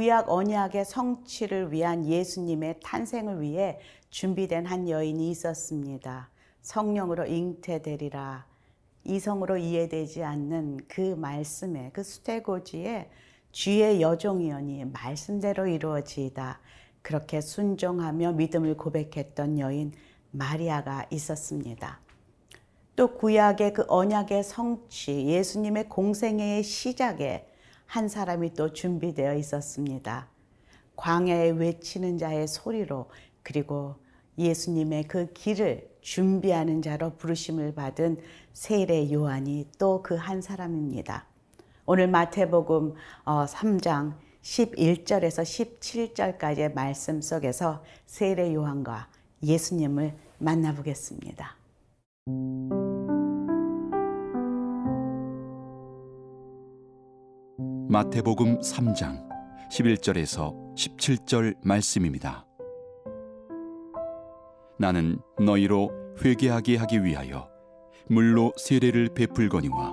구약 언약의 성취를 위한 예수님의 탄생을 위해 준비된 한 여인이 있었습니다. 성령으로 잉태되리라. 이성으로 이해되지 않는 그 말씀에 그 수태고지에 주의 여종이오니 말씀대로 이루어지이다. 그렇게 순종하며 믿음을 고백했던 여인 마리아가 있었습니다. 또 구약의 그 언약의 성취, 예수님의 공생애의 시작에 한 사람이 또 준비되어 있었습니다. 광야에 외치는 자의 소리로 그리고 예수님의 그 길을 준비하는 자로 부르심을 받은 세례 요한이 또 그 한 사람입니다. 오늘 마태복음 3장 어, 11절에서 17절까지의 말씀 속에서 세례 요한과 예수님을 만나보겠습니다. 마태복음 3장 11절에서 17절 말씀입니다. 나는 너희로 회개하게 하기 위하여 물로 세례를 베풀거니와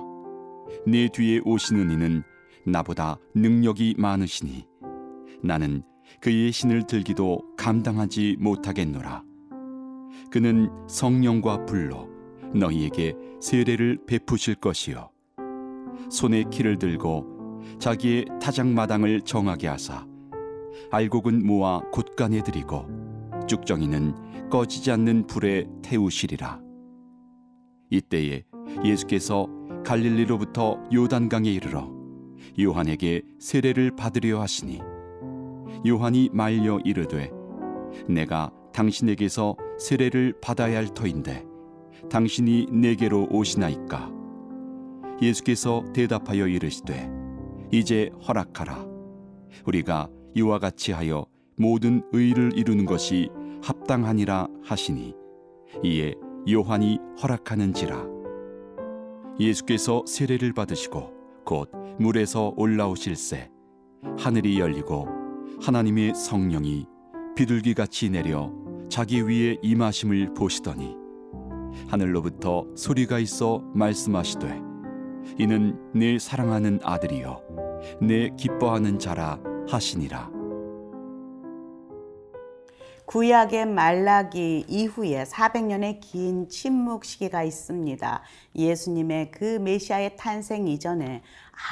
내 뒤에 오시는 이는 나보다 능력이 많으시니 나는 그의 신을 들기도 감당하지 못하겠노라. 그는 성령과 불로 너희에게 세례를 베푸실 것이요 손에 키를 들고 자기의 타작마당을 정하게 하사 알곡은 모아 곳간에 들이고 쭉정이는 꺼지지 않는 불에 태우시리라. 이때에 예수께서 갈릴리로부터 요단강에 이르러 요한에게 세례를 받으려 하시니 요한이 말려 이르되 내가 당신에게서 세례를 받아야 할 터인데 당신이 내게로 오시나이까? 예수께서 대답하여 이르시되 이제 허락하라. 우리가 이와 같이 하여 모든 의를 이루는 것이 합당하니라 하시니 이에 요한이 허락하는지라. 예수께서 세례를 받으시고 곧 물에서 올라오실새 하늘이 열리고 하나님의 성령이 비둘기같이 내려 자기 위에 임하심을 보시더니 하늘로부터 소리가 있어 말씀하시되 이는 내 사랑하는 아들이요 내 기뻐하는 자라 하시니라 구약의 말라기 이후에 400년의 긴 침묵 시기가 있습니다. 예수님의 그 메시아의 탄생 이전에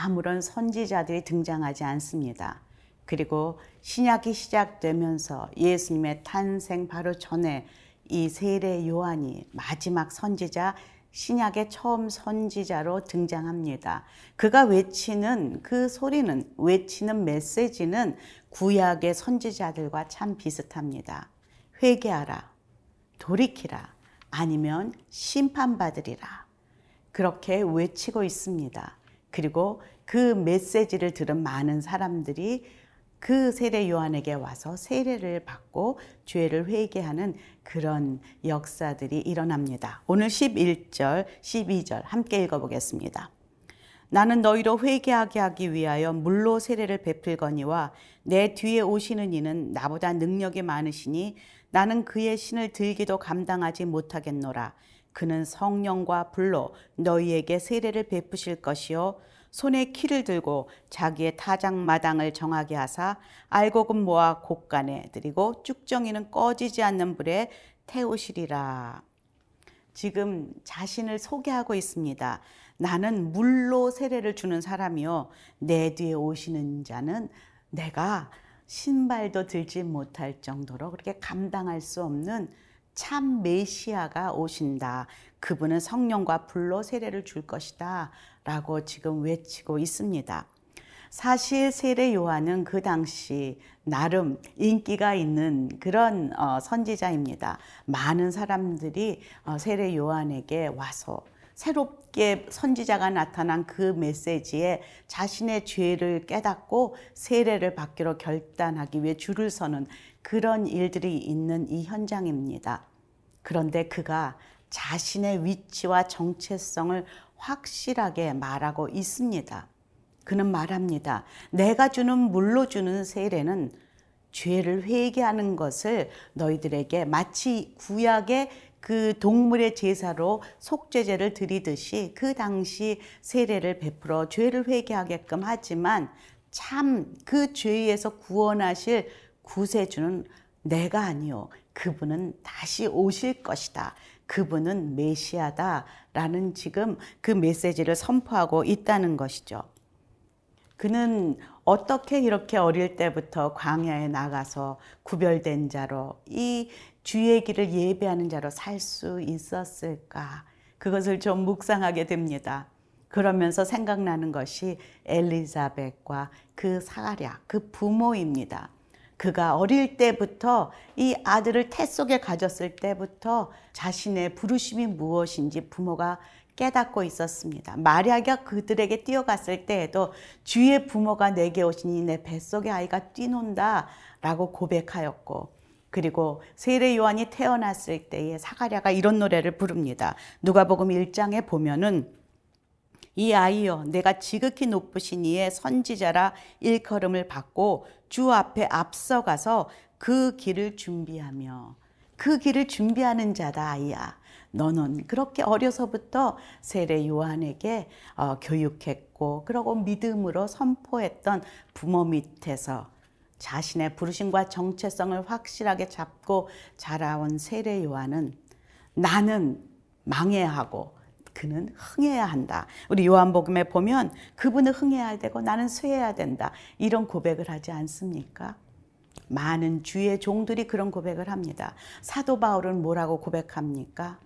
아무런 선지자들이 등장하지 않습니다. 그리고 신약이 시작되면서 예수님의 탄생 바로 전에 이 세례 요한이 마지막 선지자 신약의 처음 선지자로 등장합니다. 그가 외치는 그 소리는, 외치는 메시지는 구약의 선지자들과 참 비슷합니다. 회개하라, 돌이키라, 아니면 심판받으리라. 그렇게 외치고 있습니다. 그리고 그 메시지를 들은 많은 사람들이 그 세례 요한에게 와서 세례를 받고 죄를 회개하는 그런 역사들이 일어납니다. 오늘 11절, 12절 함께 읽어보겠습니다. 나는 너희로 회개하게 하기 위하여 물로 세례를 베풀거니와 내 뒤에 오시는 이는 나보다 능력이 많으시니 나는 그의 신을 들기도 감당하지 못하겠노라. 그는 성령과 불로 너희에게 세례를 베푸실 것이요 손에 키를 들고 자기의 타작마당을 정하게 하사 알곡은 모아 곡간에 들이고 쭉정이는 꺼지지 않는 불에 태우시리라. 지금 자신을 소개하고 있습니다. 나는 물로 세례를 주는 사람이요. 내 뒤에 오시는 자는 내가 신발도 들지 못할 정도로 그렇게 감당할 수 없는 참 메시아가 오신다. 그분은 성령과 불로 세례를 줄 것이다. 라고 지금 외치고 있습니다. 사실 세례 요한은 그 당시 나름 인기가 있는 그런 어, 선지자입니다. 많은 사람들이 어, 세례 요한에게 와서 새롭게 선지자가 나타난 그 메시지에 자신의 죄를 깨닫고 세례를 받기로 결단하기 위해 줄을 서는 그런 일들이 있는 이 현장입니다. 그런데 그가 자신의 위치와 정체성을 확실하게 말하고 있습니다. 그는 말합니다. 내가 주는 물로 주는 세례는 죄를 회개하는 것을 너희들에게 마치 구약의 그 동물의 제사로 속죄제를 드리듯이 그 당시 세례를 베풀어 죄를 회개하게끔 하지만 참 그 죄에서 구원하실 구세주는 내가 아니요. 그분은 다시 오실 것이다. 그분은 메시아다. 라는 지금 그 메시지를 선포하고 있다는 것이죠. 그는 어떻게 이렇게 어릴 때부터 광야에 나가서 구별된 자로 이 주의 길을 예배하는 자로 살 수 있었을까? 그것을 좀 묵상하게 됩니다. 그러면서 생각나는 것이 엘리자벳과 그 사랴, 그 부모입니다. 그가 어릴 때부터 이 아들을 태 속에 가졌을 때부터 자신의 부르심이 무엇인지 부모가 깨닫고 있었습니다. 마리아가 그들에게 뛰어갔을 때에도 주의 부모가 내게 오시니 내 뱃속의 아이가 뛰논다 라고 고백하였고 그리고 세례 요한이 태어났을 때에 사가랴가 이런 노래를 부릅니다. 누가복음 1장에 보면은 이 아이여 내가 지극히 높으신 이의 선지자라 일컬음을 받고 주 앞에 앞서가서 그 길을 준비하며 그 길을 준비하는 자다 아이야. 너는 그렇게 어려서부터 세례 요한에게 어, 교육했고 그러고 믿음으로 선포했던 부모 밑에서 자신의 부르심과 정체성을 확실하게 잡고 자라온 세례 요한은 나는 망해야 하고 그는 흥해야 한다. 우리 요한복음에 보면 그분은 흥해야 되고 나는 쇠해야 된다. 이런 고백을 하지 않습니까? 많은 주의 종들이 그런 고백을 합니다. 사도 바울은 뭐라고 고백합니까?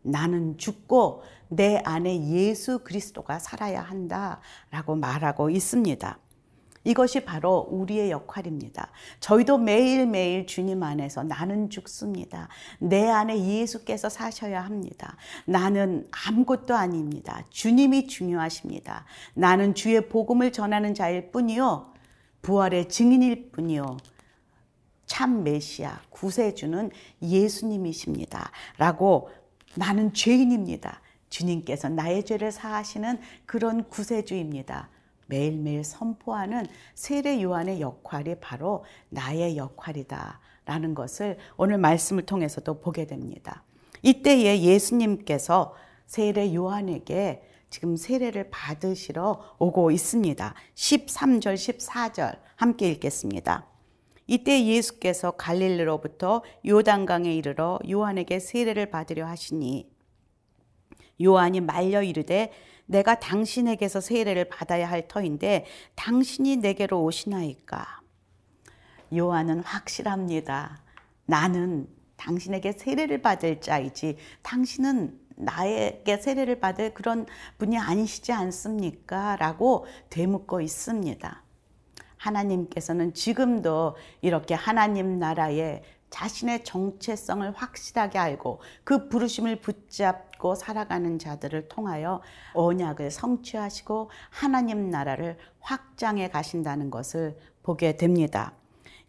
나는 죽고 내 안에 예수 그리스도가 살아야 한다. 라고 말하고 있습니다. 이것이 바로 우리의 역할입니다. 저희도 매일매일 주님 안에서 나는 죽습니다. 내 안에 예수께서 사셔야 합니다. 나는 아무것도 아닙니다. 주님이 중요하십니다. 나는 주의 복음을 전하는 자일 뿐이요. 부활의 증인일 뿐이요. 참 메시아, 구세주는 예수님이십니다. 라고 나는 죄인입니다. 주님께서 나의 죄를 사하시는 그런 구세주입니다. 매일매일 선포하는 세례 요한의 역할이 바로 나의 역할이다. 라는 것을 오늘 말씀을 통해서도 보게 됩니다. 이때에 예수님께서 세례 요한에게 지금 세례를 받으시러 오고 있습니다. 13절, 14절 함께 읽겠습니다. 이때 예수께서 갈릴리로부터 요단강에 이르러 요한에게 세례를 받으려 하시니 요한이 말려 이르되 내가 당신에게서 세례를 받아야 할 터인데 당신이 내게로 오시나이까? 요한은 확실합니다. 나는 당신에게 세례를 받을 자이지 당신은 나에게 세례를 받을 그런 분이 아니시지 않습니까? 라고 되묻고 있습니다. 하나님께서는 지금도 이렇게 하나님 나라에 자신의 정체성을 확실하게 알고 그 부르심을 붙잡고 살아가는 자들을 통하여 언약을 성취하시고 하나님 나라를 확장해 가신다는 것을 보게 됩니다.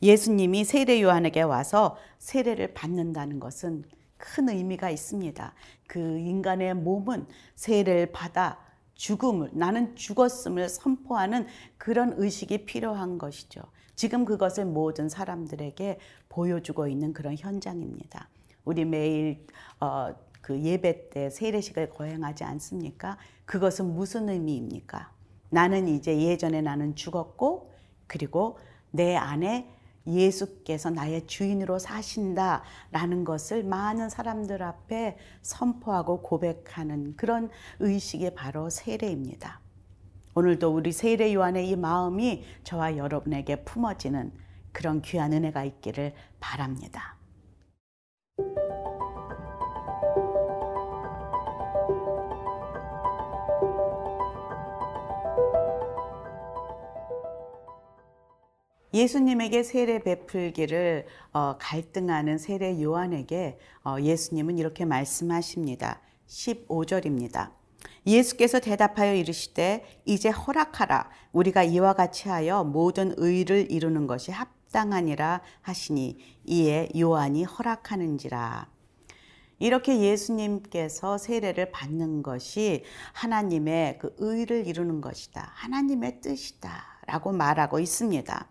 예수님이 세례 요한에게 와서 세례를 받는다는 것은 큰 의미가 있습니다. 그 인간의 몸은 세례를 받아 죽음을, 나는 죽었음을 선포하는 그런 의식이 필요한 것이죠. 지금 그것을 모든 사람들에게 보여주고 있는 그런 현장입니다. 우리 매일 어, 그 예배 때 세례식을 거행하지 않습니까? 그것은 무슨 의미입니까? 나는 이제 예전에 나는 죽었고 그리고 내 안에 예수께서 나의 주인으로 사신다라는 것을 많은 사람들 앞에 선포하고 고백하는 그런 의식이 바로 세례입니다. 오늘도 우리 세례 요한의 이 마음이 저와 여러분에게 품어지는 그런 귀한 은혜가 있기를 바랍니다. 예수님에게 세례 베풀기를 어, 갈등하는 세례 요한에게 어, 예수님은 이렇게 말씀하십니다. 15절입니다. 예수께서 대답하여 이르시되 이제 허락하라 우리가 이와 같이 하여 모든 의를 이루는 것이 합당하니라 하시니 이에 요한이 허락하는지라 이렇게 예수님께서 세례를 받는 것이 하나님의 그 의를 이루는 것이다. 하나님의 뜻이다. 라고 말하고 있습니다.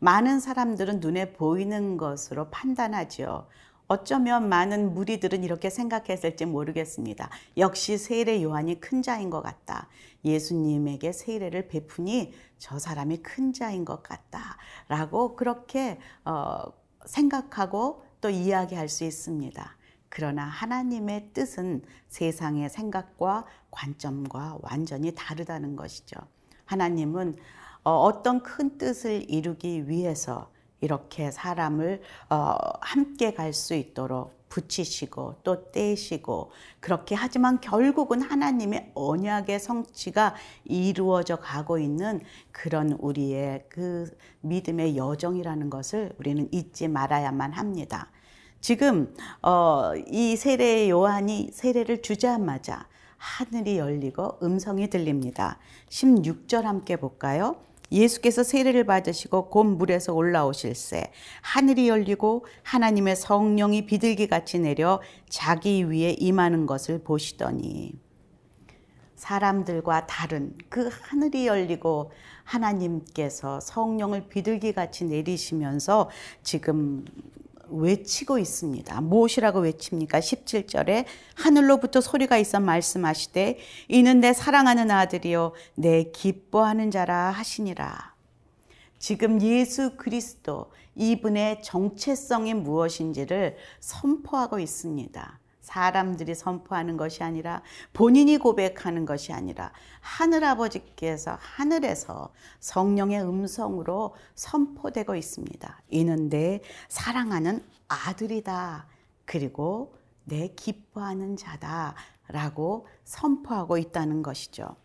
많은 사람들은 눈에 보이는 것으로 판단하죠. 어쩌면 많은 무리들은 이렇게 생각했을지 모르겠습니다. 역시 세례 요한이 큰 자인 것 같다. 예수님에게 세례를 베푸니 저 사람이 큰 자인 것 같다. 라고 그렇게 어, 생각하고 또 이야기할 수 있습니다. 그러나 하나님의 뜻은 세상의 생각과 관점과 완전히 다르다는 것이죠. 하나님은 어, 어떤 큰 뜻을 이루기 위해서 이렇게 사람을 어, 함께 갈 수 있도록 붙이시고 또 떼시고 그렇게 하지만 결국은 하나님의 언약의 성취가 이루어져 가고 있는 그런 우리의 그 믿음의 여정이라는 것을 우리는 잊지 말아야만 합니다. 지금 어, 이 세례 요한이 세례를 주자마자 하늘이 열리고 음성이 들립니다. 16절 함께 볼까요? 예수께서 세례를 받으시고 곧 물에서 올라오실새 하늘이 열리고 하나님의 성령이 비둘기 같이 내려 자기 위에 임하는 것을 보시더니 사람들과 다른 그 하늘이 열리고 하나님께서 성령을 비둘기 같이 내리시면서 지금 외치고 있습니다. 무엇이라고 외칩니까? 17절에 하늘로부터 소리가 있어 말씀하시되 이는 내 사랑하는 아들이요 내 기뻐하는 자라 하시니라. 지금 예수 그리스도 이분의 정체성이 무엇인지를 선포하고 있습니다. 사람들이 선포하는 것이 아니라 본인이 고백하는 것이 아니라 하늘 아버지께서 하늘에서 성령의 음성으로 선포되고 있습니다. 이는 내 사랑하는 아들이다. 그리고 내 기뻐하는 자다. 라고 선포하고 있다는 것이죠.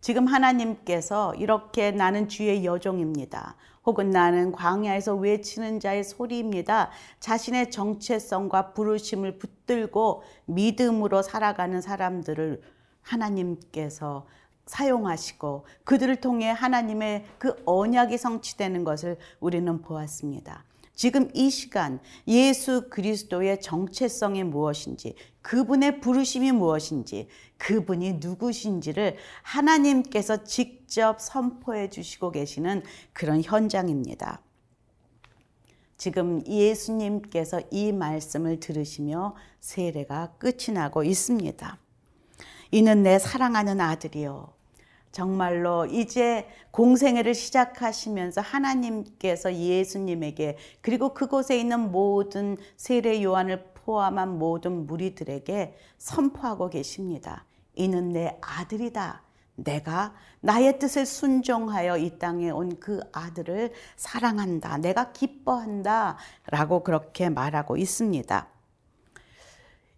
지금 하나님께서 이렇게 나는 주의 여종입니다. 혹은 나는 광야에서 외치는 자의 소리입니다. 자신의 정체성과 부르심을 붙들고 믿음으로 살아가는 사람들을 하나님께서 사용하시고 그들을 통해 하나님의 그 언약이 성취되는 것을 우리는 보았습니다. 지금 이 시간 예수 그리스도의 정체성이 무엇인지, 그분의 부르심이 무엇인지, 그분이 누구신지를 하나님께서 직접 선포해 주시고 계시는 그런 현장입니다. 지금 예수님께서 이 말씀을 들으시며 세례가 끝이 나고 있습니다. 이는 내 사랑하는 아들이요. 정말로 이제 공생애를 시작하시면서 하나님께서 예수님에게 그리고 그곳에 있는 모든 세례 요한을 포함한 모든 무리들에게 선포하고 계십니다. 이는 내 아들이다. 내가 나의 뜻을 순종하여 이 땅에 온 그 아들을 사랑한다. 내가 기뻐한다. 라고 그렇게 말하고 있습니다.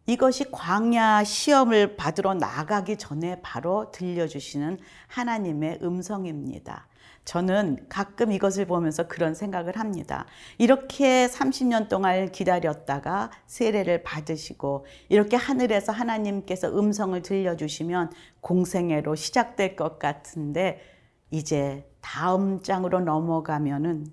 이것이 광야 시험을 받으러 나가기 전에 바로 들려주시는 하나님의 음성입니다. 저는 가끔 이것을 보면서 그런 생각을 합니다. 이렇게 30년 동안 기다렸다가 세례를 받으시고 이렇게 하늘에서 하나님께서 음성을 들려주시면 공생애로 시작될 것 같은데 이제 다음 장으로 넘어가면은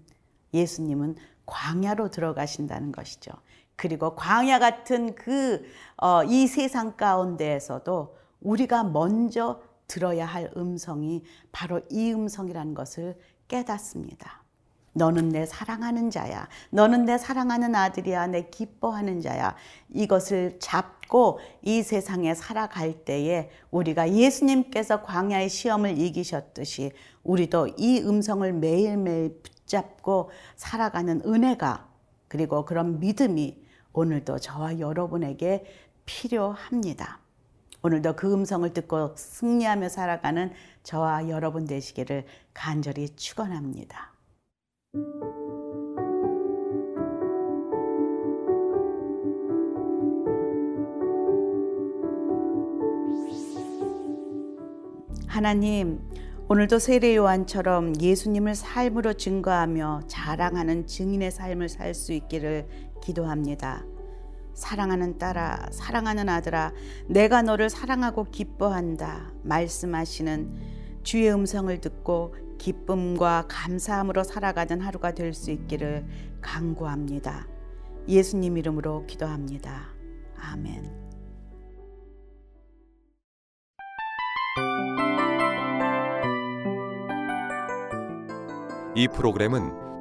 예수님은 광야로 들어가신다는 것이죠. 그리고 광야 같은 그, 어, 이 세상 가운데에서도 우리가 먼저 들어야 할 음성이 바로 이 음성이라는 것을 깨닫습니다. 너는 내 사랑하는 자야. 너는 내 사랑하는 아들이야. 내 기뻐하는 자야. 이것을 잡고 이 세상에 살아갈 때에 우리가 예수님께서 광야의 시험을 이기셨듯이 우리도 이 음성을 매일매일 붙잡고 살아가는 은혜가 그리고 그런 믿음이 오늘도 저와 여러분에게 필요합니다. 오늘도 그 음성을 듣고 승리하며 살아가는 저와 여러분 되시기를 간절히 축원합니다. 하나님, 오늘도 세례 요한처럼 예수님을 삶으로 증거하며 자랑하는 증인의 삶을 살 수 있기를 기도합니다. 사랑하는 딸아, 사랑하는 아들아, 내가 너를 사랑하고 기뻐한다. 말씀하시는 주의 음성을 듣고 기쁨과 감사함으로 살아가는 하루가 될 수 있기를 간구합니다. 예수님 이름으로 기도합니다. 아멘. 이 프로그램은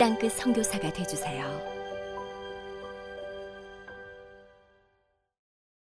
땅끝 선교사가 되주세요.